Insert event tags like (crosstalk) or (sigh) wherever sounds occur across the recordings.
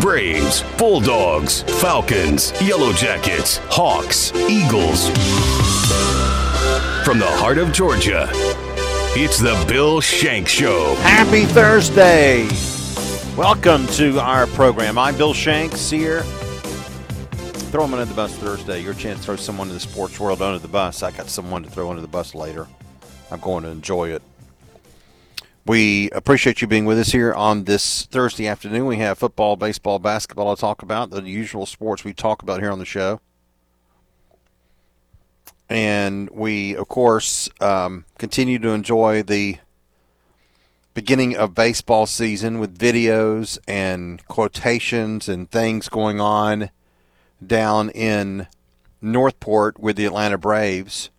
Braves, Bulldogs, Falcons, Yellow Jackets, Hawks, Eagles. From the heart of Georgia, it's the Bill Shanks Show. Happy Thursday. Welcome to our program. I'm Bill Shanks here. Throw them under the bus Thursday. Your chance to throw someone in the sports world under the bus. I got someone to throw under the bus later. I'm going to enjoy it. We appreciate you being with us here on this Thursday afternoon. We have football, baseball, basketball to talk about, the usual sports we talk about here on the show. And we, of course, um, continue to enjoy the beginning of baseball season with videos and quotations and things going on down in North Port with the Atlanta Braves.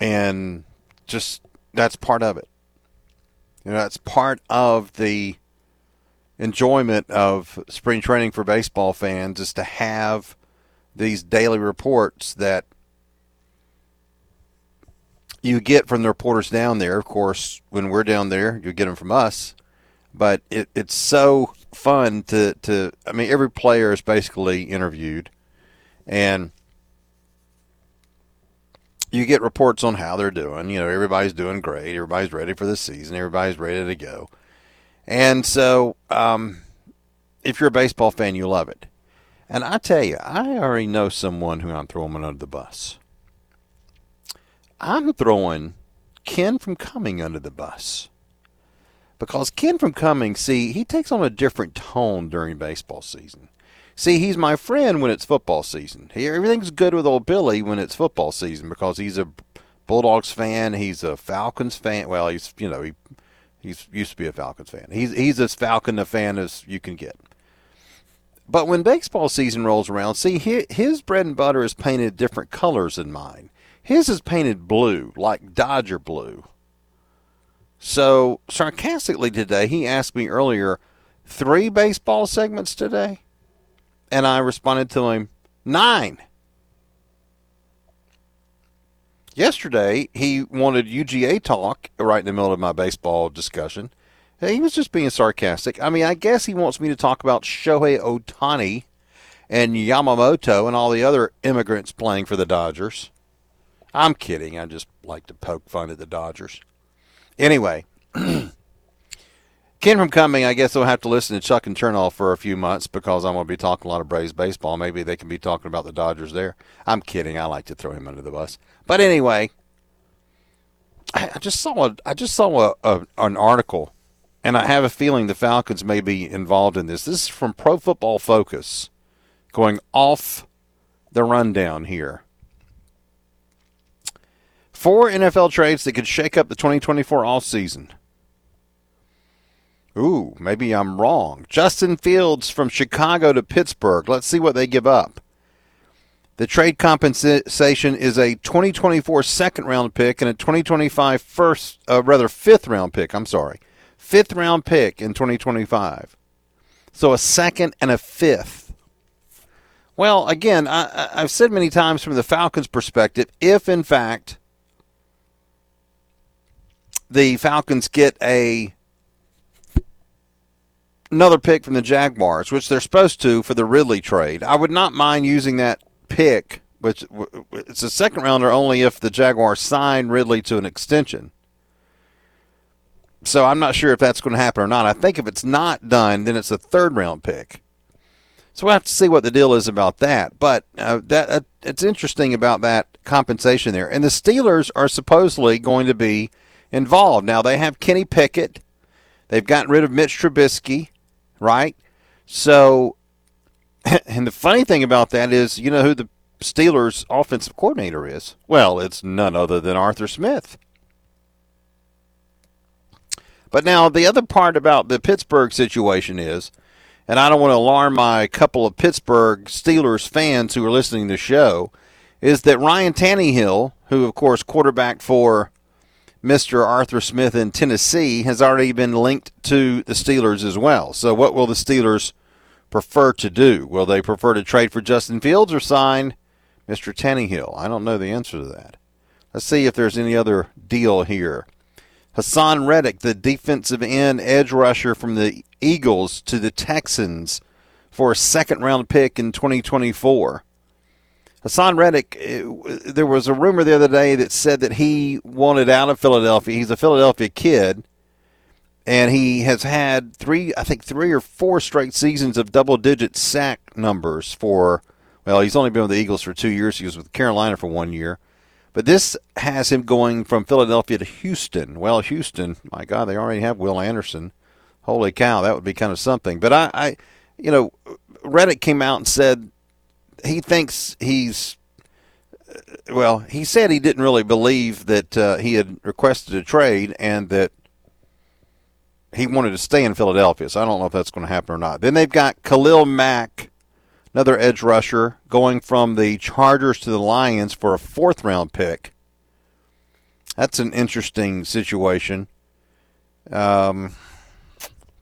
And just that's part of it. You know, that's part of the enjoyment of spring training for baseball fans is to have these daily reports that you get from the reporters down there. Of course, when we're down there, you get them from us. But it, it's so fun to, to, I mean, every player is basically interviewed. And you get reports on how they're doing. You know, everybody's doing great. Everybody's ready for the season. Everybody's ready to go. And so, um, if you're a baseball fan, you love it. And I tell you, I already know someone who I'm throwing under the bus. I'm throwing Ken from Cumming under the bus. Because Ken from Cumming, see, he takes on a different tone during baseball season. See, he's my friend when it's football season. He, everything's good with old Billy when it's football season because he's a Bulldogs fan. He's a Falcons fan. Well, he's you know he he's used to be a Falcons fan. He's he's as Falcon a fan as you can get. But when baseball season rolls around, see his bread and butter is painted different colors than mine. His is painted blue, like Dodger blue. So sarcastically today, he asked me earlier, three baseball segments today. And I responded to him, nine. Yesterday, he wanted UGA talk right in the middle of my baseball discussion. He was just being sarcastic. I mean, I guess he wants me to talk about Shohei Ohtani and Yamamoto and all the other immigrants playing for the Dodgers. I'm kidding. I just like to poke fun at the Dodgers. Anyway, (clears throat) Ken from Cumming, I guess, will have to listen to Chuck and Chernoff for a few months because I'm going to be talking a lot of Braves baseball. Maybe they can be talking about the Dodgers there. I'm kidding. I like to throw him under the bus. But anyway, I just saw a, I just saw a, a, an article, and I have a feeling the Falcons may be involved in this. This is from Pro Football Focus, going off the rundown here. Four NFL trades that could shake up the 2024 offseason. Ooh, maybe I'm wrong. Justin Fields from Chicago to Pittsburgh. Let's see what they give up. The trade compensation is a 2024 second round pick and a 2025 first, uh, rather fifth round pick. I'm sorry, fifth round pick in 2025. So a second and a fifth. Well, again, I, I've said many times from the Falcons' perspective, if in fact the Falcons get a another pick from the Jaguars, which they're supposed to for the Ridley trade. I would not mind using that pick, which it's a second rounder only if the Jaguars sign Ridley to an extension. So I'm not sure if that's going to happen or not. I think if it's not done, then it's a third round pick. So we'll have to see what the deal is about that. But uh, that uh, it's interesting about that compensation there. And the Steelers are supposedly going to be involved. Now they have Kenny Pickett. They've gotten rid of Mitch Trubisky right? So, (laughs) and the funny thing about that is, you know who the Steelers' offensive coordinator is? Well, it's none other than Arthur Smith. But now, the other part about the Pittsburgh situation is, and I don't want to alarm my couple of Pittsburgh Steelers fans who are listening to the show, is that Ryan Tannehill, who, of course, quarterback for Mr. Arthur Smith in Tennessee has already been linked to the Steelers as well. So, what will the Steelers prefer to do? Will they prefer to trade for Justin Fields or sign Mr. Tannehill? I don't know the answer to that. Let's see if there's any other deal here. Haason Reddick, the defensive end edge rusher from the Eagles to the Texans for a second round pick in 2024. Haason Reddick, eh, there was a rumor the other day that said that he wanted out of Philadelphia. He's a Philadelphia kid, and he has had three, I think, three or four straight seasons of double digit sack numbers for, well, he's only been with the Eagles for two years. He was with Carolina for one year. But this has him going from Philadelphia to Houston. Well, Houston, my God, they already have Will Anderson. Holy cow, that would be kind of something. But I, I you know, Reddick came out and said he thinks he's well. He said he didn't really believe that uh, he had requested a trade and that he wanted to stay in Philadelphia. So I don't know if that's going to happen or not. Then they've got Khalil Mack, another edge rusher, going from the Chargers to the Lions for a fourth round pick. That's an interesting situation. Um,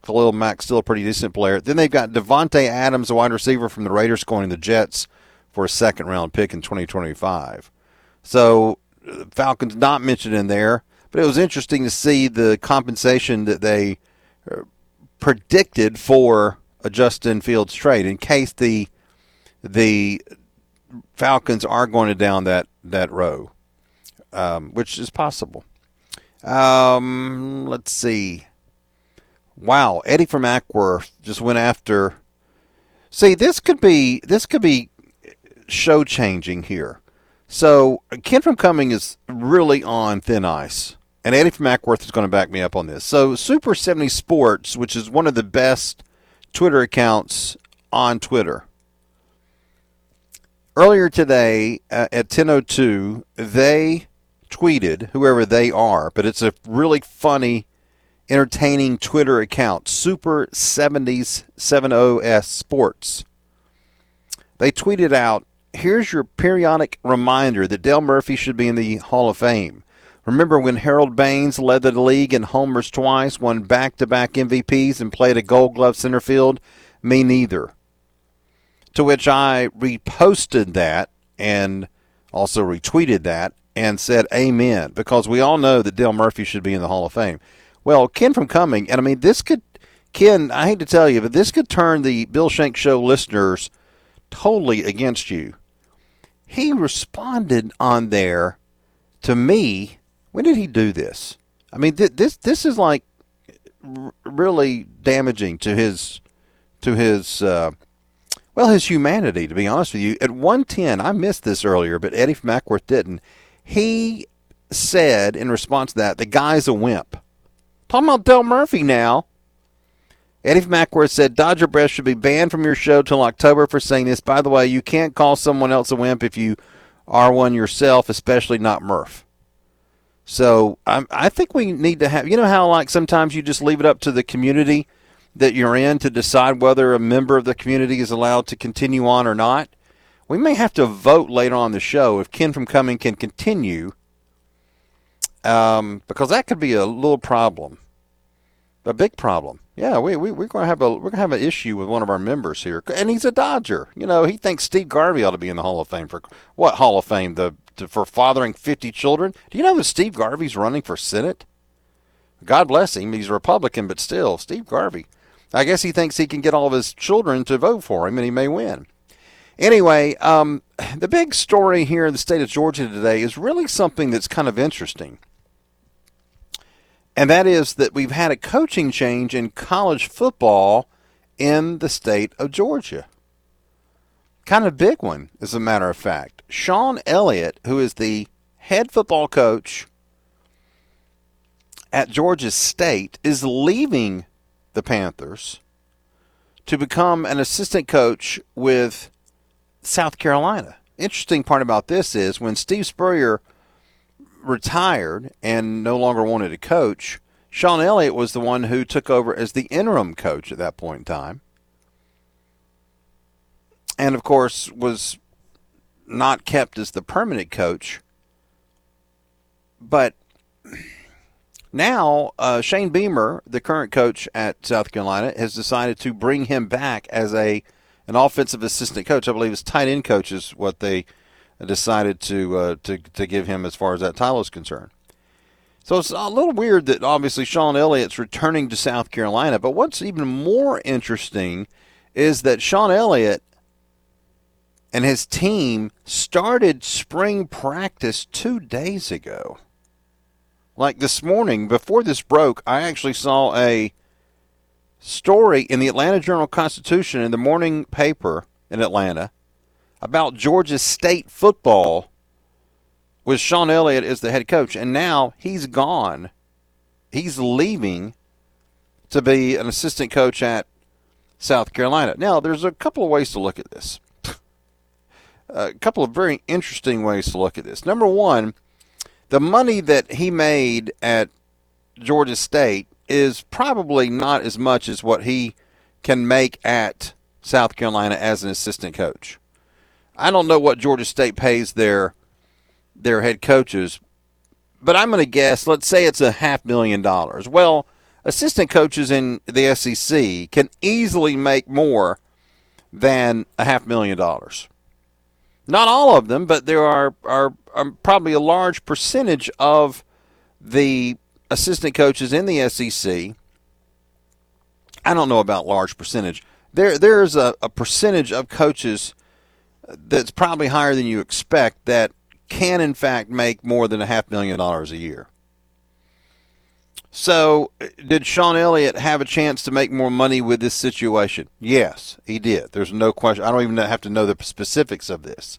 Khalil Mack still a pretty decent player. Then they've got Davante Adams, a wide receiver from the Raiders, going to the Jets for a second round pick in 2025. So Falcons not mentioned in there, but it was interesting to see the compensation that they uh, predicted for a Justin Fields trade in case the the Falcons are going to down that that row, um, which is possible. Um, let's see. Wow, Eddie from Acworth just went after. See, this could be this could be show changing here. So Ken from Cumming is really on thin ice, and Eddie from Acworth is going to back me up on this. So Super 70 Sports, which is one of the best Twitter accounts on Twitter. Earlier today uh, at 10:02, they tweeted whoever they are, but it's a really funny entertaining Twitter account, Super 70s 70s Sports. They tweeted out, Here's your periodic reminder that Dale Murphy should be in the Hall of Fame. Remember when Harold Baines led the league in homers twice, won back to back MVPs, and played a gold glove center field? Me neither. To which I reposted that and also retweeted that and said amen because we all know that Dale Murphy should be in the Hall of Fame. Well, Ken from Cumming, and I mean, this could, Ken, I hate to tell you, but this could turn the Bill Shanks Show listeners totally against you. He responded on there to me. When did he do this? I mean, th- this this is like r- really damaging to his to his uh, well his humanity. To be honest with you, at one ten, I missed this earlier, but Eddie Mackworth didn't. He said in response to that, the guy's a wimp. Talking about Dale Murphy now. Eddie Mackworth said Dodger Breath should be banned from your show till October for saying this. By the way, you can't call someone else a wimp if you are one yourself, especially not Murph. So I, I think we need to have, you know, how like sometimes you just leave it up to the community that you're in to decide whether a member of the community is allowed to continue on or not. We may have to vote later on the show if Ken from Cumming can continue, um, because that could be a little problem a big problem. Yeah, we, we we're to have a we're to have an issue with one of our members here, and he's a Dodger. You know, he thinks Steve Garvey ought to be in the Hall of Fame for what Hall of Fame? The to, for fathering fifty children. Do you know that Steve Garvey's running for Senate? God bless him. He's a Republican, but still, Steve Garvey. I guess he thinks he can get all of his children to vote for him, and he may win. Anyway, um, (sighs) the big story here in the state of Georgia today is really something that's kind of interesting and that is that we've had a coaching change in college football in the state of Georgia. Kind of big one, as a matter of fact. Shawn Elliott, who is the head football coach at Georgia State, is leaving the Panthers to become an assistant coach with South Carolina. Interesting part about this is when Steve Spurrier retired and no longer wanted to coach, Shawn Elliott was the one who took over as the interim coach at that point in time. And of course, was not kept as the permanent coach. But now, uh, Shane Beamer, the current coach at South Carolina, has decided to bring him back as a an offensive assistant coach. I believe it's tight end coach is what they decided to uh, to to give him as far as that title is concerned. So it's a little weird that obviously Shawn Elliott's returning to South Carolina. But what's even more interesting is that Shawn Elliott and his team started spring practice two days ago. Like this morning, before this broke, I actually saw a story in the Atlanta Journal Constitution in the morning paper in Atlanta about Georgia State football with Shawn Elliott as the head coach. And now he's gone. He's leaving to be an assistant coach at South Carolina. Now, there's a couple of ways to look at this. (laughs) a couple of very interesting ways to look at this. Number one, the money that he made at Georgia State is probably not as much as what he can make at South Carolina as an assistant coach. I don't know what Georgia State pays their their head coaches, but I'm going to guess. Let's say it's a half million dollars. Well, assistant coaches in the SEC can easily make more than a half million dollars. Not all of them, but there are are, are probably a large percentage of the assistant coaches in the SEC. I don't know about large percentage. There there's a, a percentage of coaches that's probably higher than you expect that can in fact make more than a half million dollars a year. So, did Shawn Elliott have a chance to make more money with this situation? Yes, he did. There's no question. I don't even have to know the specifics of this.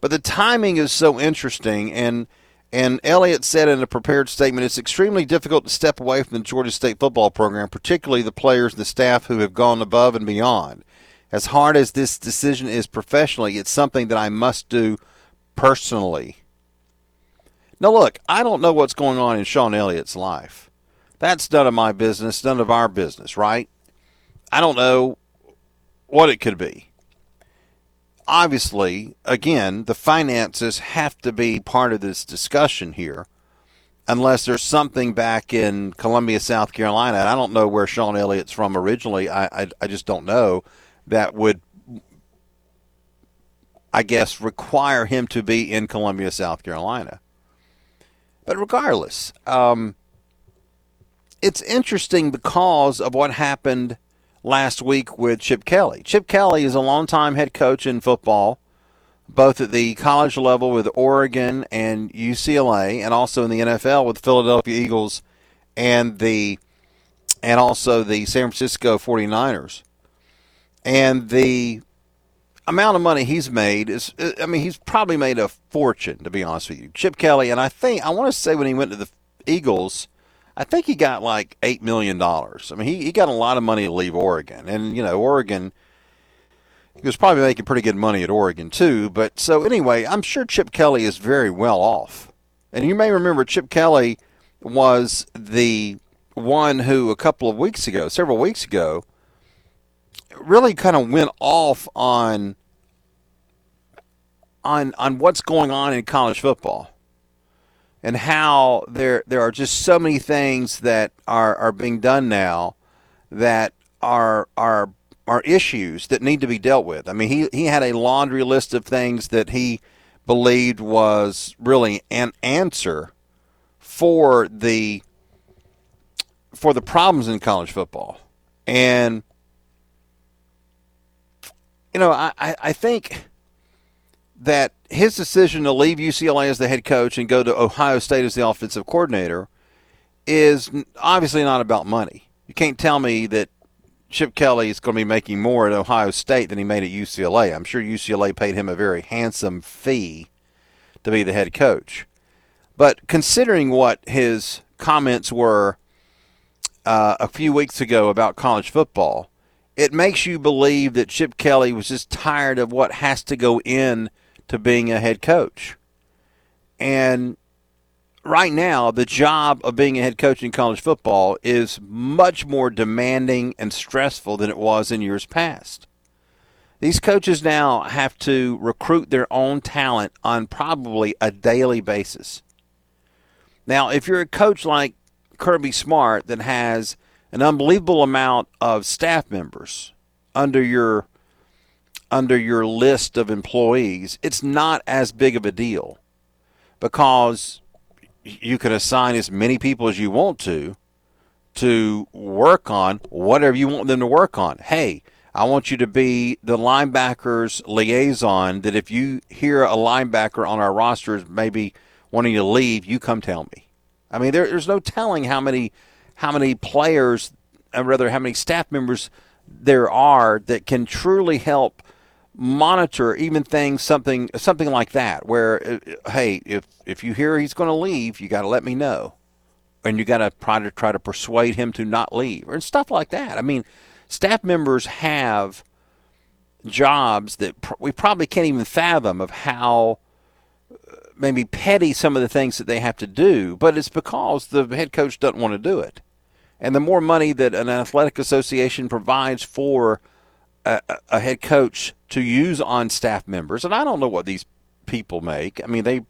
But the timing is so interesting and and Elliott said in a prepared statement, it's extremely difficult to step away from the Georgia State football program, particularly the players and the staff who have gone above and beyond. As hard as this decision is professionally, it's something that I must do personally. Now, look, I don't know what's going on in Shawn Elliott's life. That's none of my business, none of our business, right? I don't know what it could be. Obviously, again, the finances have to be part of this discussion here, unless there's something back in Columbia, South Carolina. I don't know where Shawn Elliott's from originally. I, I, I just don't know that would I guess, require him to be in Columbia, South Carolina. But regardless, um, it's interesting because of what happened last week with Chip Kelly. Chip Kelly is a longtime head coach in football, both at the college level with Oregon and UCLA, and also in the NFL with the Philadelphia Eagles and the and also the San Francisco 49ers. And the amount of money he's made is, I mean, he's probably made a fortune, to be honest with you. Chip Kelly, and I think, I want to say when he went to the Eagles, I think he got like $8 million. I mean, he, he got a lot of money to leave Oregon. And, you know, Oregon, he was probably making pretty good money at Oregon, too. But so anyway, I'm sure Chip Kelly is very well off. And you may remember Chip Kelly was the one who a couple of weeks ago, several weeks ago, really kind of went off on on on what's going on in college football and how there there are just so many things that are are being done now that are are are issues that need to be dealt with. I mean, he he had a laundry list of things that he believed was really an answer for the for the problems in college football. And you know, I, I think that his decision to leave UCLA as the head coach and go to Ohio State as the offensive coordinator is obviously not about money. You can't tell me that Chip Kelly is going to be making more at Ohio State than he made at UCLA. I'm sure UCLA paid him a very handsome fee to be the head coach. But considering what his comments were uh, a few weeks ago about college football, it makes you believe that Chip Kelly was just tired of what has to go in to being a head coach. And right now, the job of being a head coach in college football is much more demanding and stressful than it was in years past. These coaches now have to recruit their own talent on probably a daily basis. Now, if you're a coach like Kirby Smart that has an unbelievable amount of staff members under your under your list of employees, it's not as big of a deal because you can assign as many people as you want to to work on whatever you want them to work on. Hey, I want you to be the linebackers liaison that if you hear a linebacker on our rosters maybe wanting to leave, you come tell me. I mean, there, there's no telling how many how many players, or rather, how many staff members there are that can truly help monitor even things something something like that where uh, hey if if you hear he's going to leave you got to let me know. And you got to try to try to persuade him to not leave or stuff like that. I mean staff members have jobs that pr- we probably can't even fathom of how uh, maybe petty some of the things that they have to do but it's because the head coach doesn't want to do it and the more money that an athletic association provides for a, a head coach to use on staff members, and I don't know what these people make. I mean, they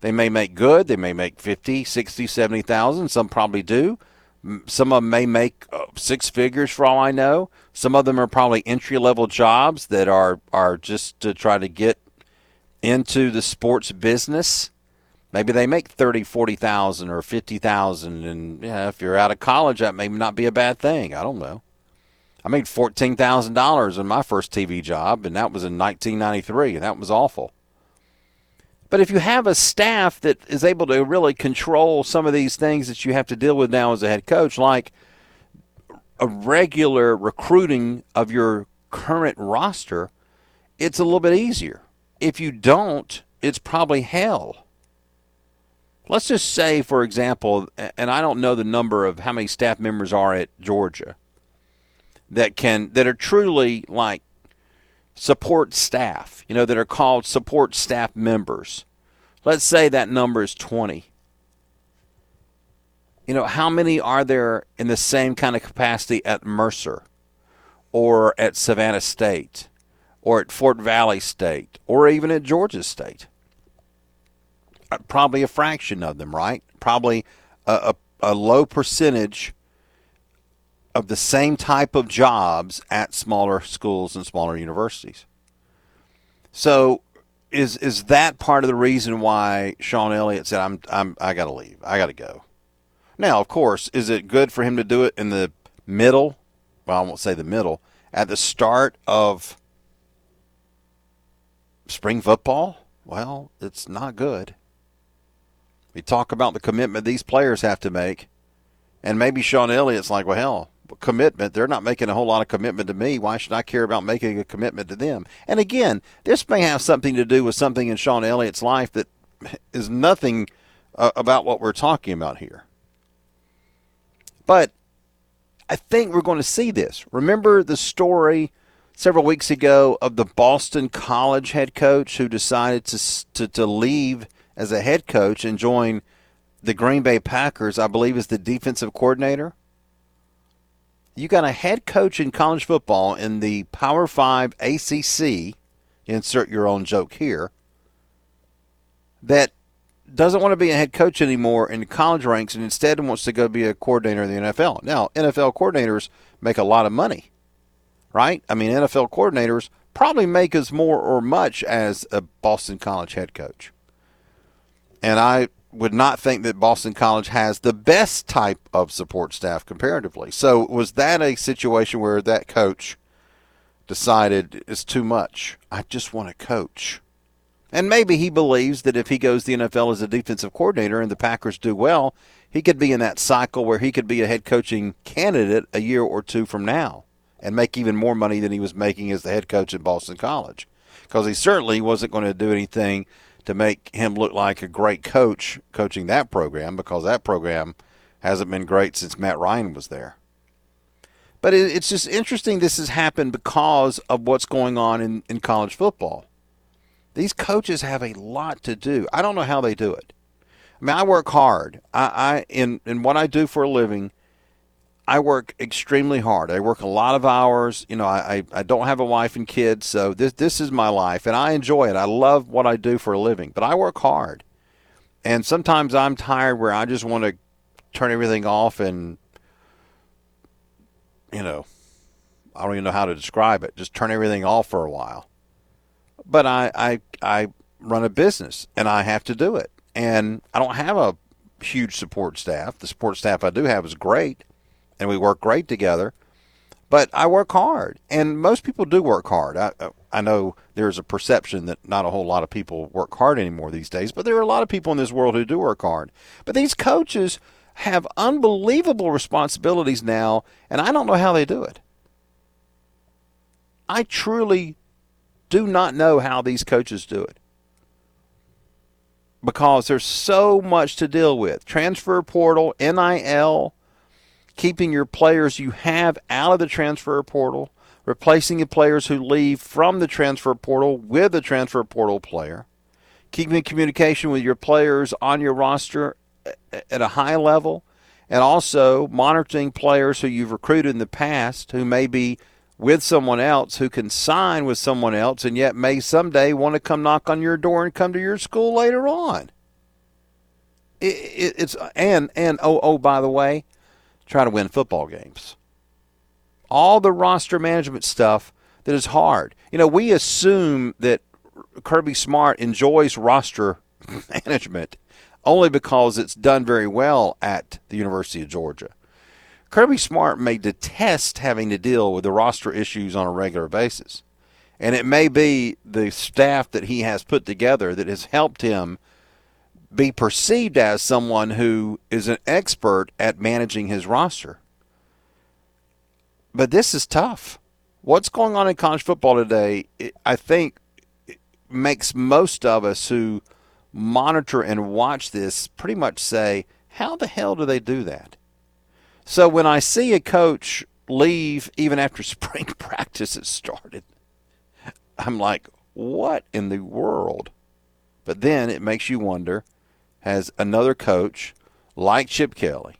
they may make good, they may make 50, 60, 70,000, some probably do. Some of them may make uh, six figures for all I know. Some of them are probably entry level jobs that are are just to try to get into the sports business. Maybe they make 30, 40,000 or 50,000 and yeah, if you're out of college that may not be a bad thing. I don't know. I made fourteen thousand dollars in my first TV job, and that was in 1993, and that was awful. But if you have a staff that is able to really control some of these things that you have to deal with now as a head coach, like a regular recruiting of your current roster, it's a little bit easier. If you don't, it's probably hell. Let's just say, for example, and I don't know the number of how many staff members are at Georgia that can that are truly like support staff, you know, that are called support staff members. Let's say that number is 20. You know, how many are there in the same kind of capacity at Mercer or at Savannah State or at Fort Valley State or even at Georgia State? Uh, probably a fraction of them, right? Probably a, a, a low percentage of the same type of jobs at smaller schools and smaller universities. So is is that part of the reason why Shawn Elliott said I'm I'm I got to leave. I got to go. Now, of course, is it good for him to do it in the middle? Well, I won't say the middle, at the start of spring football? Well, it's not good. We talk about the commitment these players have to make. And maybe Shawn Elliott's like, well, hell, commitment. They're not making a whole lot of commitment to me. Why should I care about making a commitment to them? And again, this may have something to do with something in Shawn Elliott's life that (laughs) is nothing uh, about what we're talking about here. But I think we're going to see this. Remember the story several weeks ago of the Boston College head coach who decided to to, to leave as a head coach and join the Green Bay Packers, I believe, as the defensive coordinator you got a head coach in college football in the Power Five ACC. Insert your own joke here. That doesn't want to be a head coach anymore in the college ranks and instead wants to go be a coordinator in the NFL. Now, NFL coordinators make a lot of money, right? I mean, NFL coordinators probably make as more or much as a Boston College head coach. And I would not think that Boston College has the best type of support staff comparatively. So was that a situation where that coach decided it's too much? I just want to coach. And maybe he believes that if he goes to the NFL as a defensive coordinator and the Packers do well, he could be in that cycle where he could be a head coaching candidate a year or two from now and make even more money than he was making as the head coach at Boston College. Because he certainly wasn't going to do anything to make him look like a great coach coaching that program because that program hasn't been great since Matt Ryan was there. But it's just interesting this has happened because of what's going on in, in college football. These coaches have a lot to do. I don't know how they do it. I mean, I work hard. I, I in in what I do for a living, I work extremely hard. I work a lot of hours. You know, I, I don't have a wife and kids, so this this is my life, and I enjoy it. I love what I do for a living, but I work hard, and sometimes I'm tired where I just want to turn everything off and, you know, I don't even know how to describe it. Just turn everything off for a while. But I I I run a business, and I have to do it, and I don't have a huge support staff. The support staff I do have is great, and we work great together. But I work hard, and most people do work hard. I, I know there's a perception that not a whole lot of people work hard anymore these days, but there are a lot of people in this world who do work hard. But these coaches have unbelievable responsibilities now, and I don't know how they do it. I truly do not know how these coaches do it because there's so much to deal with transfer portal, NIL, keeping your players you have out of the transfer portal, replacing the players who leave from the transfer portal with a transfer portal player, keeping communication with your players on your roster uh, uh, at a high level, and also monitoring players who you've recruited in the past who may be with someone else who can sign with someone else and yet may someday want to come knock on your door and come to your school later on. It, it, it's and and oh oh by the way, try to win football games. All the roster management stuff that is hard. You know, we assume that Kirby Smart enjoys roster (laughs) management only because it's done very well at the University of Georgia. Kirby Smart may detest having to deal with the roster issues on a regular basis. And it may be the staff that he has put together that has helped him be perceived as someone who is an expert at managing his roster. But this is tough. What's going on in college football today, I think, makes most of us who monitor and watch this pretty much say, how the hell do they do that? So when I see a coach leave even after (laughs) spring practice has started, I'm like, what in the world? But then it makes you wonder has another coach like Chip Kelly,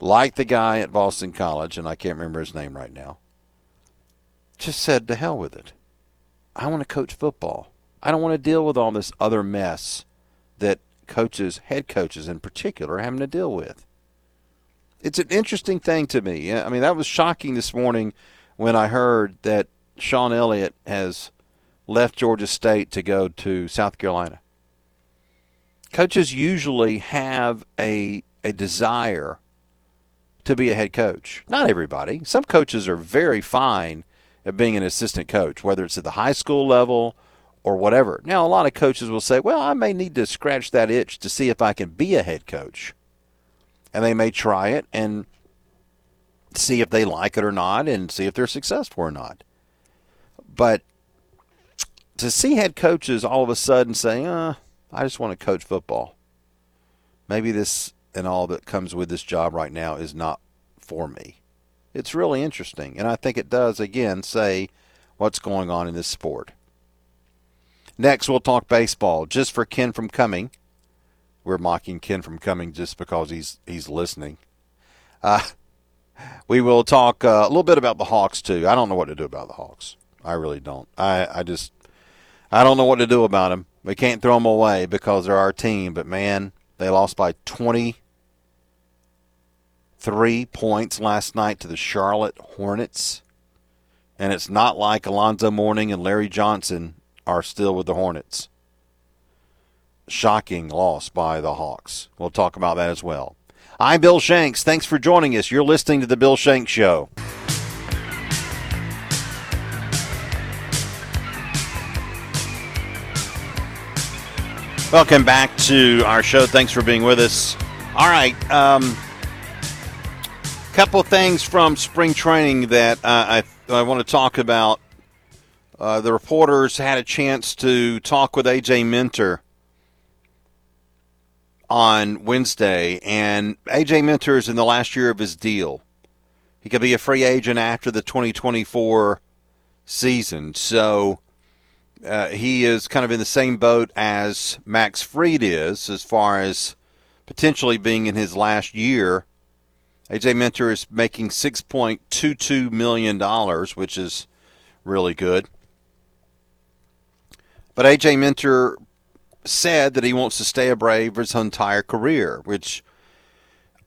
like the guy at Boston College, and I can't remember his name right now, just said, to hell with it. I want to coach football. I don't want to deal with all this other mess that coaches, head coaches in particular, are having to deal with. It's an interesting thing to me. I mean, that was shocking this morning when I heard that Shawn Elliott has left Georgia State to go to South Carolina coaches usually have a a desire to be a head coach. Not everybody. Some coaches are very fine at being an assistant coach, whether it's at the high school level or whatever. Now, a lot of coaches will say, "Well, I may need to scratch that itch to see if I can be a head coach." And they may try it and see if they like it or not and see if they're successful or not. But to see head coaches all of a sudden say, uh, I just want to coach football. Maybe this and all that comes with this job right now is not for me. It's really interesting, and I think it does, again, say what's going on in this sport. Next, we'll talk baseball. Just for Ken from Cumming. We're mocking Ken from Cumming just because he's he's listening. Uh, we will talk uh, a little bit about the Hawks too. I don't know what to do about the Hawks. I really don't. I, I just I don't know what to do about them. We can't throw them away because they're our team, but man, they lost by 23 points last night to the Charlotte Hornets. And it's not like Alonzo Mourning and Larry Johnson are still with the Hornets. Shocking loss by the Hawks. We'll talk about that as well. I'm Bill Shanks. Thanks for joining us. You're listening to The Bill Shanks Show. Welcome back to our show. Thanks for being with us. All right, um, couple things from spring training that uh, I I want to talk about. Uh, the reporters had a chance to talk with AJ Minter on Wednesday, and AJ Minter is in the last year of his deal. He could be a free agent after the 2024 season. So uh, he is kind of in the same boat as Max Fried is as far as potentially being in his last year. AJ Minter is making $6.22 million, which is really good. But AJ Minter said that he wants to stay a Brave for his entire career, which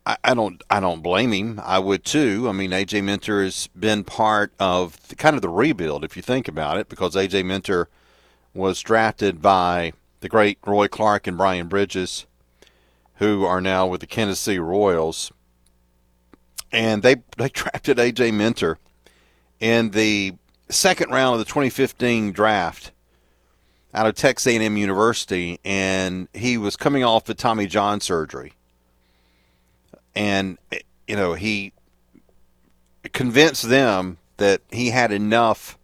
I, I, don't I don't blame him. I would too. I mean, AJ Minter has been part of the, kind of the rebuild, if you think about it, because AJ Minter was drafted by the great Roy Clark and Brian Bridges, who are now with the City Royals, and they they (laughs) drafted AJ Minter in the second round of the 2015 draft out of Texas A&M University, and he was coming off the Tommy John surgery, and eh, you know he convinced them that he had enough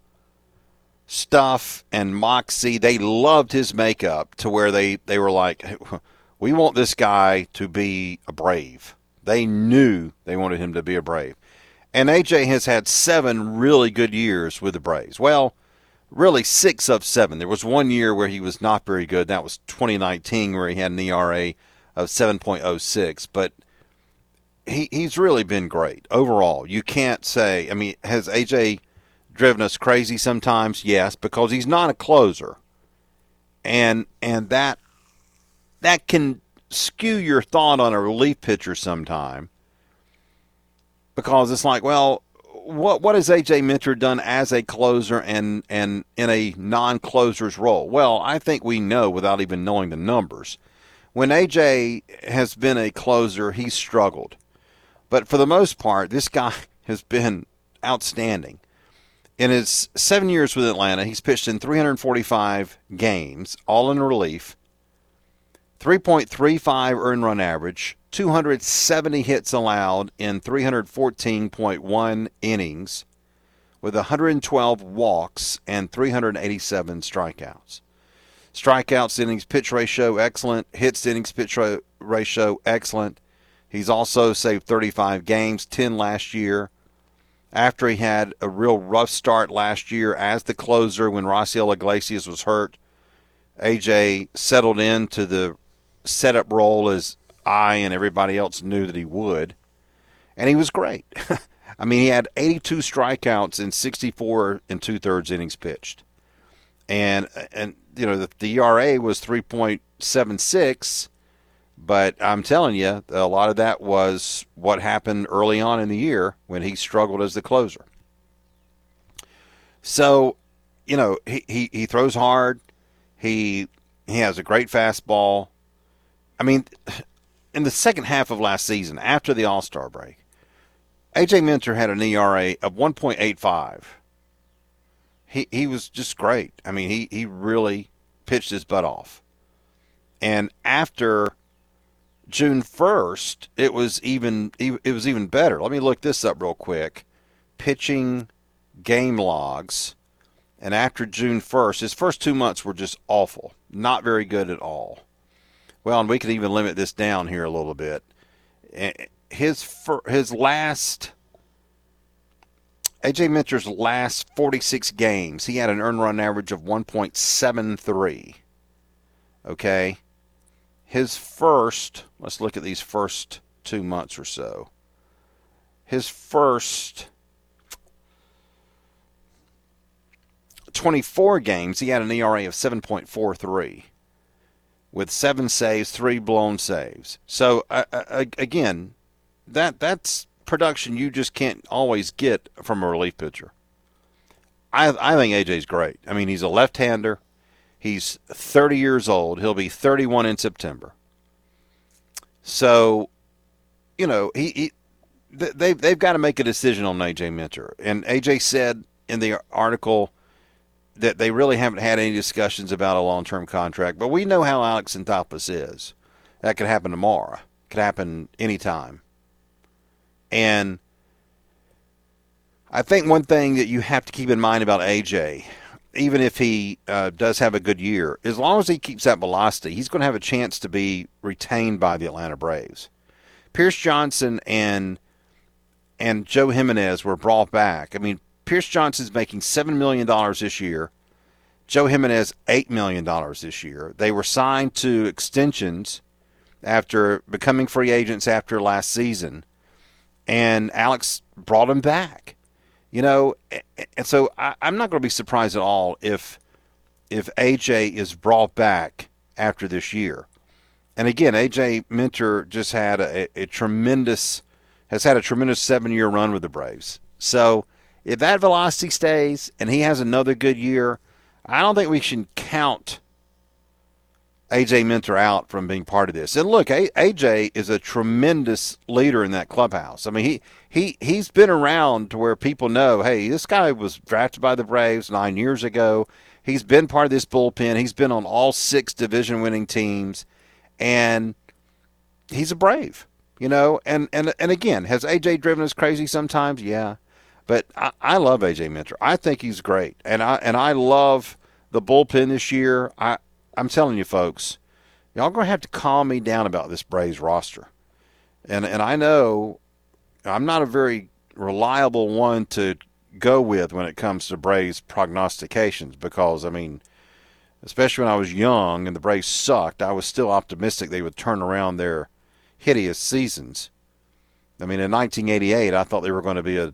stuff and moxie. They loved his makeup to where they, they were like, (laughs) we want this guy to be a brave. They knew they wanted him to be a brave. And AJ has had seven really good years with the Braves. Well, really six of seven. There was one year where he was not very good. That was 2019, where he had an ERA of 7.06. But he, he's really been great overall. You can't say, I mean, has AJ driven us crazy sometimes? Yes, because he's not a closer. And and that that can skew your thought on a relief pitcher sometime. Because it's like, well, what what has AJ Minter done as a closer and and in a non-closer's role? Well, I think we know without even knowing the numbers. When AJ has been a closer, he's struggled. But for the most part, this guy (laughs) has been outstanding. In his seven years with Atlanta, he's pitched in 345 games, all in relief, 3.35 earned run average, 270 hits allowed in 314.1 innings, with 112 walks and 387 strikeouts. Strikeouts innings pitch ratio excellent, hits innings pitch ratio excellent. He's also saved 35 games, 10 last year after he had a real rough start last year as the closer when Raisel Iglesias was hurt. AJ settled into the setup role as I and everybody else knew that he would, and he was great. (laughs) I mean, he had 82 strikeouts in 64 and two thirds innings pitched, and and you know the, the ERA was 3.76 but I'm telling you, a lot of that was what happened early on in the year when he struggled as the closer. So, you know, he, he, he throws hard. He he has a great fastball. I mean, in the second half of last season, after the All Star break, AJ Minter had an ERA of 1.85. He he was just great. I mean, he he really pitched his butt off. And after June 1st, it was even it was even better. Let me look this up real quick. Pitching game logs. And after June 1st, his first 2 months were just awful. Not very good at all. Well, and we could even limit this down here a little bit. His his last AJ Minter's last 46 games, he had an earned run average of 1.73. Okay? His first, let's look at these first two months or so. His first 24 games, he had an ERA of 7.43 with seven saves, three blown saves. So, uh, uh, again, that that's production you just can't always get from a relief pitcher. I, I think AJ's great. I mean, he's a left hander. He's 30 years old. He'll be 31 in September. So, you know, he, he they they've got to make a decision on AJ Minter. And AJ said in the article that they really haven't had any discussions about a long-term contract, but we know how Alex Anthopoulos is. That could happen tomorrow. Could happen anytime. And I think one thing that you have to keep in mind about AJ even if he uh, does have a good year, as long as he keeps that velocity, he's going to have a chance to be retained by the Atlanta Braves. Pierce Johnson and and Joe Jimenez were brought back. I mean, Pierce Johnson's making seven million dollars this year. Joe Jimenez eight million dollars this year. They were signed to extensions after becoming free agents after last season, and Alex brought them back. You know, and so I, am not going to be surprised at all if if AJ is brought back after this year. And again, AJ Minter just had a, a tremendous has had a tremendous seven year run with the Braves. So if that velocity stays and he has another good year, I don't think we should count AJ Minter out from being part of this. And look, AJ is a tremendous leader in that clubhouse. I mean, he he he's been around to where people know, hey, this guy was drafted by the Braves nine years ago. He's been part of this bullpen. He's been on all six division winning teams, and he's a Brave. You know, and and and again, has AJ driven us crazy sometimes? Yeah, but I, I love AJ Minter. I think he's great, and I and I love the bullpen this year. I I'm telling you, folks, y'all gonna have to calm me down about this Braves roster. And and I know I'm not a very reliable one to go with when it comes to Braves prognostications because I mean, especially when I was young and the Braves sucked, I was still optimistic they would turn around their hideous seasons. I mean, in 1988, I thought they were going to be a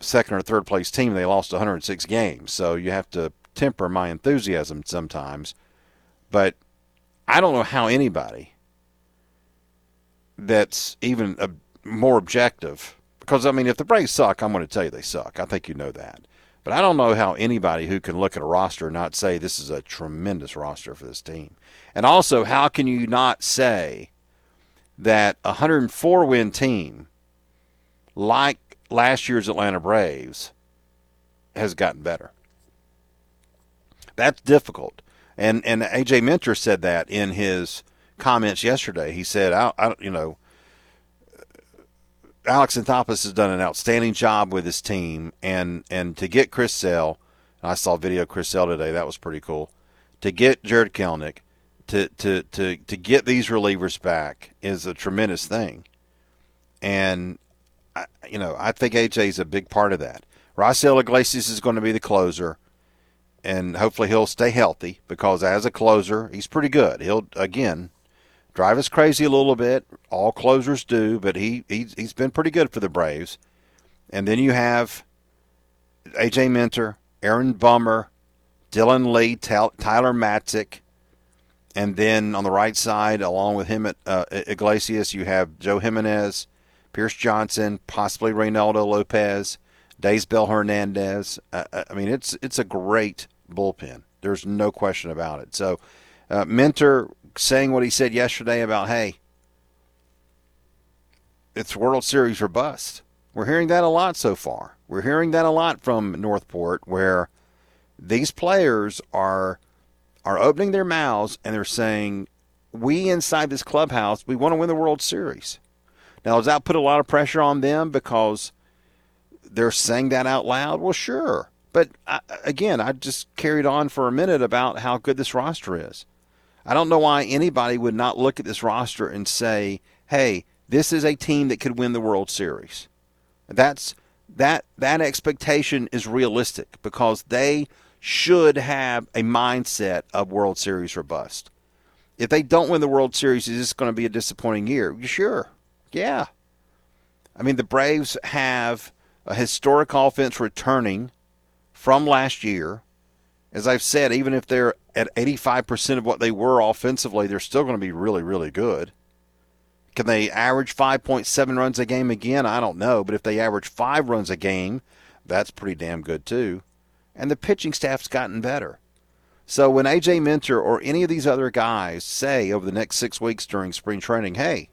second or third place team. They lost 106 games, so you have to temper my enthusiasm sometimes, but I don't know how anybody that's even a, more objective, because I mean, if the Braves suck, I'm going to tell you they suck. I think you know that. But I don't know how anybody who can look at a roster and not say this is a tremendous roster for this team. And also, how can you not say that a 104 win team like last year's Atlanta Braves has gotten better? That's difficult. And and AJ Minter said that in his comments yesterday. He said, I, I you know, Alex Anthopoulos has done an outstanding job with his team, and and to get Chris Sale, I saw video of Chris Sale today. That was pretty cool. To get Jarred Kelenic, to to to to get these relievers back is a tremendous thing, and I, you know I think AJ is a big part of that. Raisel Iglesias is going to be the closer and hopefully he'll stay healthy because as a closer, he's pretty good. He'll again drive us crazy a little bit. All closers do, but he he's, he's been pretty good for the Braves. And then you have AJ Minter, Aaron Bummer, Dylan Lee, Tyler Matzek, and then on the right side, along with him at uh, Iglesias, you have Joe Jimenez, Pierce Johnson, possibly Reynaldo Lopez. Daysbel Hernandez. Uh, uh, I mean, it's it's a great bullpen. There's no question about it. So, uh, Minter saying what he said yesterday about, hey, it's World Series or bust. We're hearing that a lot so far. We're hearing that a lot from North Port, where these players are are opening their mouths and they're saying, "We inside this clubhouse, we want to win the World Series." Now, does that put a lot of pressure on them because they're saying that out loud? Well, sure. But I, again, I just carried on for a minute about how good this roster is. I don't know why anybody would not look at this roster and say, "Hey, this is a team that could win the World Series." That's that that expectation is realistic because they should have a mindset of World Series or bust. If they don't win the World Series, is this going to be a disappointing year? Sure. Yeah. I mean, the Braves have a historic offense returning from last year. As I've said, even if they're at 85% of what they were offensively, they're still going to be really, really good. Can they average 5.7 runs a game again? I don't know. But if they average five runs a game, that's pretty damn good, too. And the pitching staff's gotten better. So when AJ Minter or any of these other guys say over the next six weeks during spring training, hey,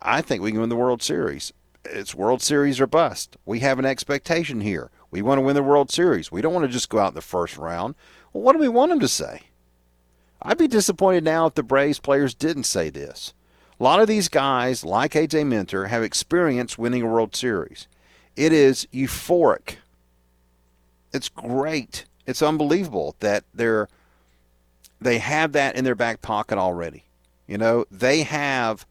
I think we can win the World Series, it's World Series or bust. We have an expectation here. We want to win the World Series. We don't want to just go out in the first round. Well, what do we want them to say? I'd be disappointed now if the Braves players didn't say this. A lot of these guys, like AJ Minter, have experience winning a World Series. It is euphoric. It's great. It's unbelievable that they're they have that in their back pocket already. You know, they have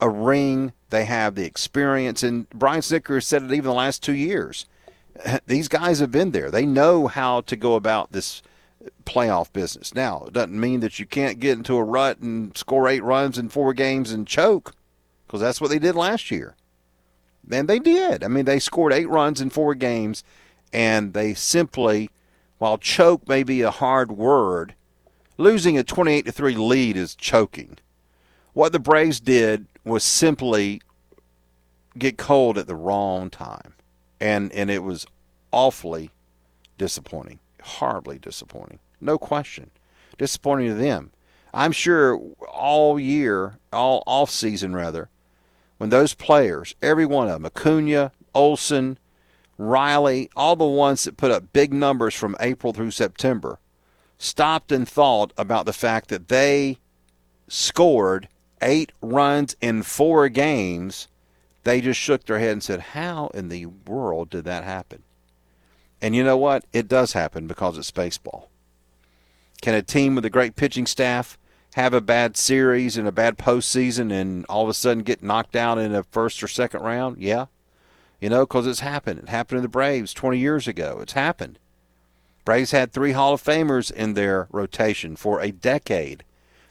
a ring they have the experience, and Brian Snitker has said it even the last two years. (laughs) These guys have been there. They know how to go about this playoff business. Now, it doesn't mean that you can't get into a rut and score eight runs in four games and choke, because that's what they did last year. And they did. I mean, they scored eight runs in four games, and they simply, while choke may be a hard word, losing a 28 to 3 lead is choking. What the Braves did was simply get cold at the wrong time. And and it was awfully disappointing. Horribly disappointing. No question. Disappointing to them. I'm sure all year, all off season rather, when those players, every one of them, Acuna, Olson, Riley, all the ones that put up big numbers from April through September, stopped and thought about the fact that they scored eight runs in four games, they just shook their head and said, How in the world did that happen? And you know what? It does happen because it's baseball. Can a team with a great pitching staff have a bad series and a bad postseason and all of a sudden get knocked out in a first or second round? Yeah. You know, because it's happened. It happened to the Braves 20 years ago. It's happened. Braves had three Hall of Famers in their rotation for a decade.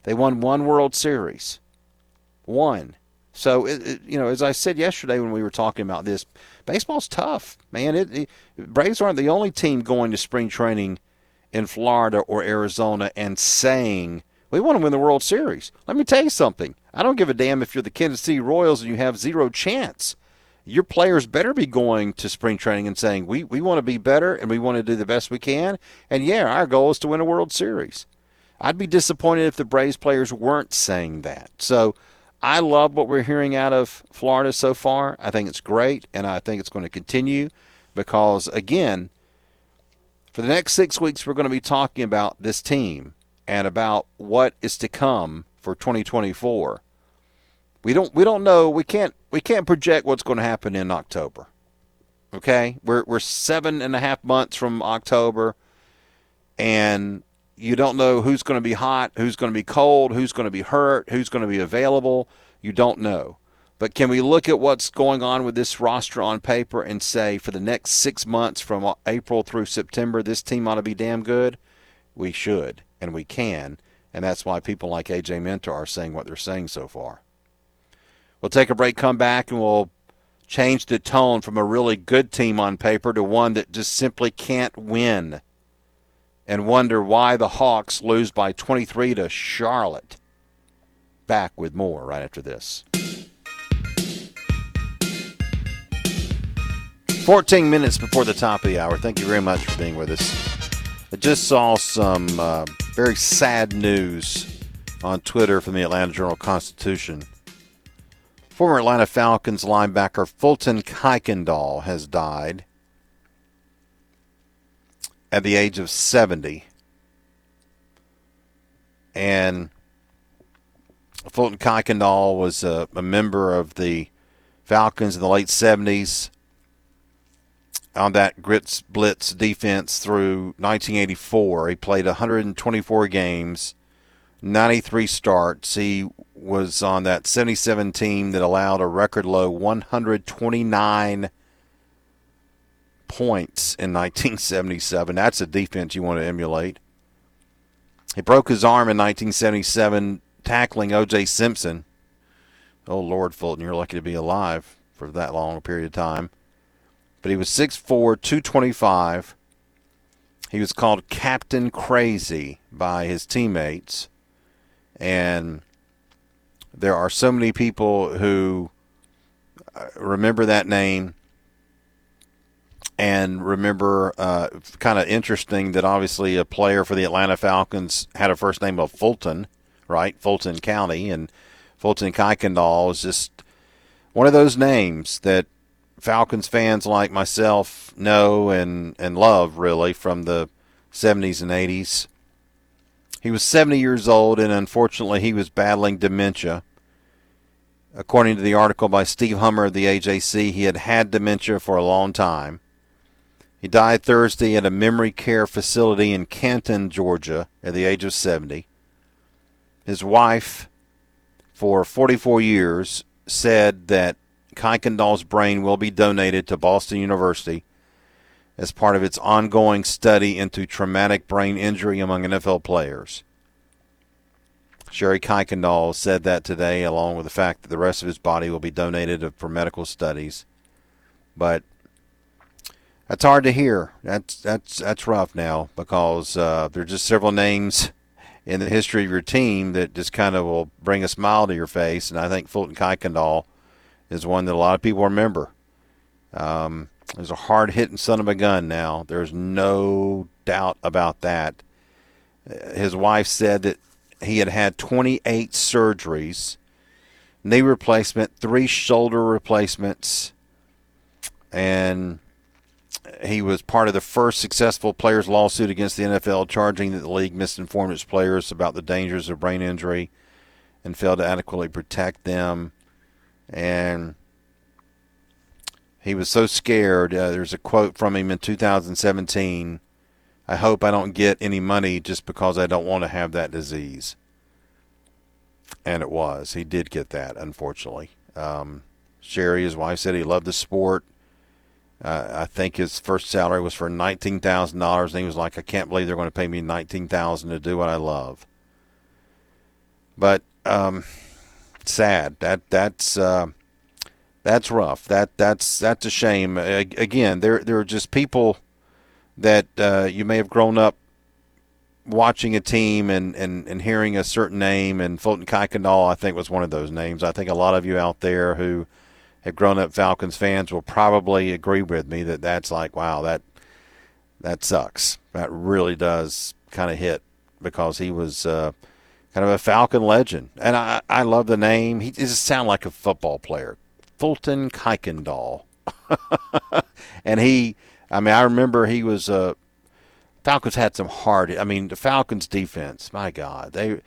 They won one World Series. One. So, it, it, you know, as I said yesterday when we were talking about this, baseball's tough, man. It, it, Braves aren't the only team going to spring training in Florida or Arizona and saying, we want to win the World Series. Let me tell you something. I don't give a damn if you're the Kansas City Royals and you have zero chance. Your players better be going to spring training and saying, we, we want to be better and we want to do the best we can. And yeah, our goal is to win a World Series. I'd be disappointed if the Braves players weren't saying that. So I love what we're hearing out of Florida so far. I think it's great, and I think it's going to continue because, again, for the next six weeks, we're going to be talking about this team and about what is to come for 2024. We don't we don't know we can't we can't project what's going to happen in October. Okay, we're we're seven and a half months from October, and you don't know who's going to be hot, who's going to be cold, who's going to be hurt, who's going to be available. You don't know. But can we look at what's going on with this roster on paper and say for the next six months from April through September, this team ought to be damn good? We should, and we can. And that's why people like AJ Minter are saying what they're saying so far. We'll take a break, come back, and we'll change the tone from a really good team on paper to one that just simply can't win and wonder why the Hawks lose by 23 to Charlotte. Back with more right after this. 14 minutes before the top of the hour. Thank you very much for being with us. I just saw some uh, very sad news on Twitter from the Atlanta Journal Constitution. Former Atlanta Falcons linebacker Fulton Kuykendall has died at the age of 70. And Fulton Kuykendall was a, a, member of the Falcons in the late 70s on that grits blitz defense through 1984. He played 124 games, 93 starts. He was on that 77 team that allowed a record low 129 points in (laughs) 1977. That's a defense you want to emulate. He broke his arm in 1977 tackling O.J. Simpson. Oh, Lord, Fulton, you're lucky to be alive for that long a period of time. But he was 6'4, 225. He was called Captain Crazy by his teammates. And there are so many people who uh, remember that name and remember, uh, kind of interesting that obviously a player for the Atlanta Falcons had a first name of Fulton, right? Fulton County, and Fulton Kuykendall is just one of those names that Falcons fans like myself know and, and love, really, from the 70s and 80s. He was 70 years old, and unfortunately, he was battling dementia. According to the article by Steve Hummer of the AJC, he had had dementia for a long time. He died Thursday at a memory care facility in Canton, Georgia, at the age of 70. His wife, for 44 years, said that Kuykendall's brain will be donated to Boston University as part of its ongoing study into traumatic brain injury among NFL players. Sherry Kuykendall said that today, along with the fact that the rest of his body will be donated for medical studies. But that's hard to hear. That's that's that's rough now because uh, there's just several names in the history of your team that just kind of will bring a smile to your face, and I think Fulton Kuykendall is one that a lot of people remember. Um, there's a hard hitting son of a gun now. There's no doubt about that. His wife said that he had had 28 surgeries, knee replacement, three shoulder replacements, and he was part of the first successful players' lawsuit against the NFL, charging that the league misinformed its players about the dangers of brain injury and failed to adequately protect them. And he was so scared. Uh, there's a quote from him in 2017 I hope I don't get any money just because I don't want to have that disease. And it was. He did get that, unfortunately. Um, Sherry, his wife, said he loved the sport. Uh, I think his first salary was for nineteen thousand dollars, and he was like, "I can't believe they're going to pay me nineteen thousand to do what I love." But um, sad. That that's uh, that's rough. That that's that's a shame. Again, there there are just people that uh, you may have grown up watching a team and, and, and hearing a certain name, and Fulton Kuykendall, I think, was one of those names. I think a lot of you out there who grown up Falcons fans will probably agree with me that that's like, wow, that that sucks. That really does kind of hit because he was uh, kind of a Falcon legend, and I I love the name. He doesn't sound like a football player, Fulton Kuykendall, (laughs) and he I mean, I remember he was. Uh, Falcons had some hard. I mean, the Falcons defense. My God, they uh,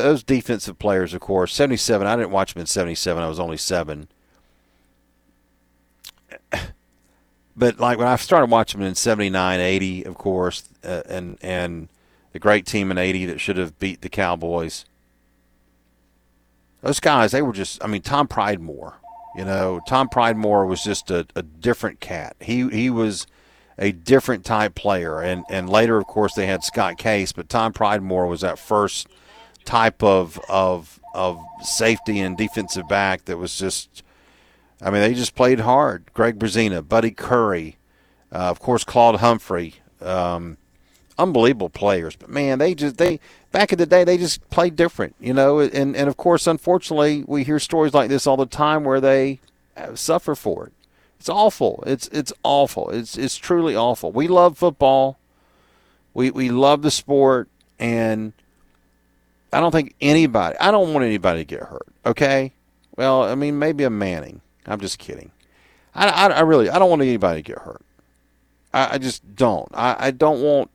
those defensive players, of course. Seventy seven. I didn't watch them in seventy seven. I was only seven. But like when I started watching them in 79, 80, of course, uh, and and the great team in '80 that should have beat the Cowboys. Those guys, they were just. I mean, Tom Pridemore. You know, Tom Pridemore was just a, a different cat. He he was a different type player. And and later, of course, they had Scott Case, but Tom Pridemore was that first type of of of safety and defensive back that was just. I mean, they just played hard. Greg Brezina, Buddy Curry, uh, of course, Claude Humphrey. Um, unbelievable players, but man, they just they back in the day they just played different, you know. And and of course, unfortunately, we hear stories like this all the time where they uh, suffer for it. It's awful. It's it's awful. It's it's truly awful. We love football. We we love the sport and I don't think anybody I don't want anybody to get hurt, okay? Well, I mean maybe a Manning. I'm just kidding. I, I, I really I don't want anybody to get hurt. I, I just don't. I, I don't want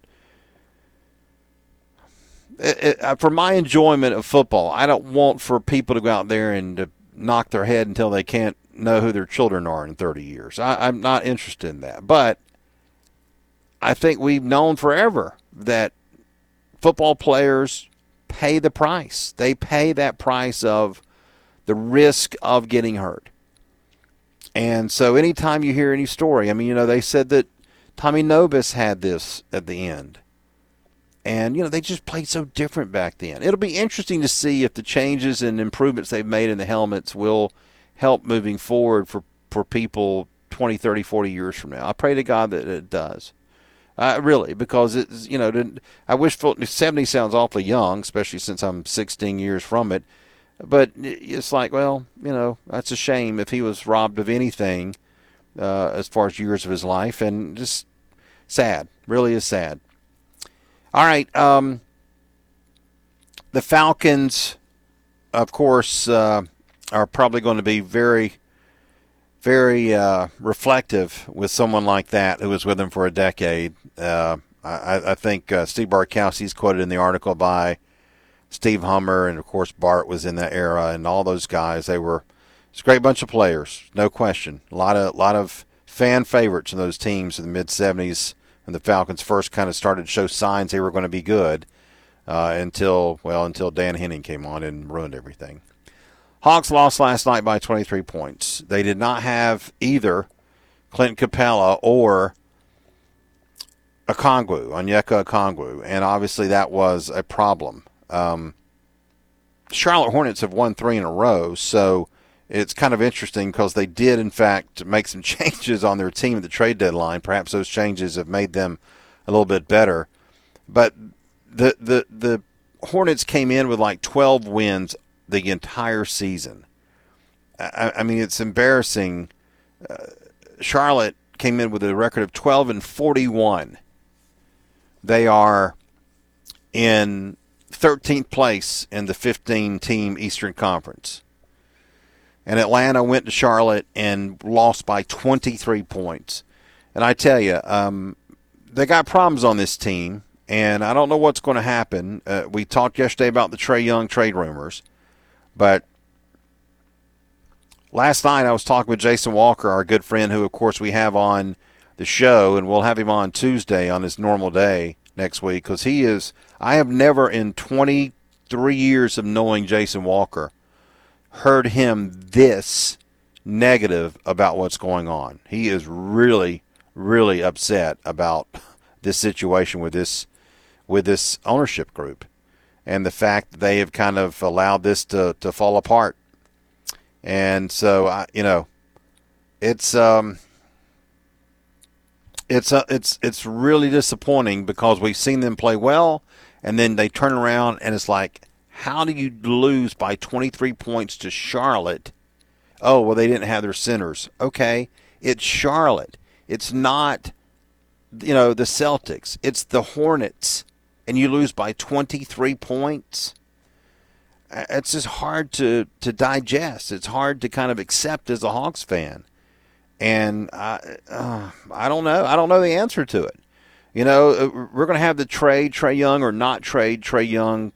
it, it, for my enjoyment of football, I don't want for people to go out there and to knock their head until they can't know who their children are in 30 years. I, I'm not interested in that. But I think we've known forever that football players pay the price. They pay that price of the risk of getting hurt. And so anytime you hear any story, I mean, you know, they said that Tommy Nobis had this at the end. And, you know, they just played so different back then. It'll be interesting to see if the changes and improvements they've made in the helmets will – help moving forward for, for people 20, 30, 40 years from now. I pray to God that it does. Uh, really, because it's, you know, I wish 70 sounds awfully young, especially since I'm 16 years from it. But it's like, well, you know, that's a shame if he was robbed of anything uh, as far as years of his life, and just sad. Really is sad. All right. Um, the Falcons, of course, uh, are probably going to be very, very uh, reflective with someone like that who was with them for a decade. Uh, I, I, think uh, Steve Bartkowski's quoted in the article by Steve Hummer, and of course Bart was in that era, and all those guys. They were it's a great bunch of players, no question. A lot of lot of fan favorites in those teams in the mid '70s when the Falcons first kind of started to show signs they were going to be good. Uh, until well, until Dan Henning came on and ruined everything. Hawks lost last night by 23 points. They did not have either Clint Capela or Okongwu, Onyeka Okongwu, and obviously that was a problem. Um, Charlotte Hornets have won three in a row, so it's kind of interesting because they did, in fact, make some (laughs) changes on their team at the trade deadline. Perhaps those changes have made them a little bit better. But the the the Hornets came in with like 12 wins the entire season. I, I mean, it's embarrassing. Uh, Charlotte came in with a record of 12 and 41. They are in 13th place in the 15 team Eastern Conference. And Atlanta went to Charlotte and lost by 23 points. And I tell you, um, they got problems on this team, and I don't know what's going to happen. Uh, we talked yesterday about the Trae Young trade rumors, but last night I was talking with Jason Walker, our good friend, who, of course, we have on the show, and we'll have him on Tuesday on his normal day next week because he is. I have never in 23 years of knowing Jason Walker heard him this negative about what's going on. He is really, really upset about (laughs) this situation with this with this ownership group and the fact that they have kind of allowed this to, to fall apart. And so, I, you know, it's um, it's uh, it's it's really disappointing because we've seen them play well, and then they turn around and it's like, how do you lose by 23 points to Charlotte? Oh, well, they didn't have their centers. Okay, it's Charlotte. It's not, you know, the Celtics. It's the Hornets, and you lose by 23 points. It's just hard to to digest. It's hard to kind of accept as a Hawks fan and I, uh, I don't know. I don't know the answer to it. You know, uh, we're going to have the trade Trae Young or not trade Trae Young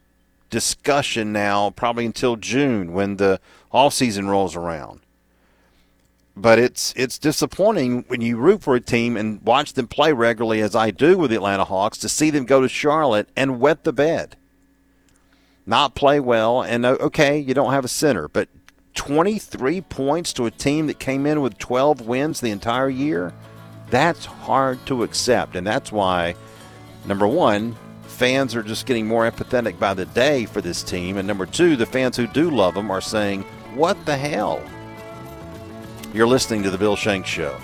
discussion now, probably until June when the off season rolls around. But it's it's disappointing when you root for a team and watch them play regularly, as I do with the Atlanta Hawks, to see them go to Charlotte and wet the bed, not play well, and uh, okay, you don't have a center, but 23 points to a team that came in with 12 wins the entire year, that's hard to accept. And that's why, number one, fans are just getting more empathetic by the day for this team. And number two, the fans who do love them are saying, What the hell? You're listening to The Bill Shanks Show.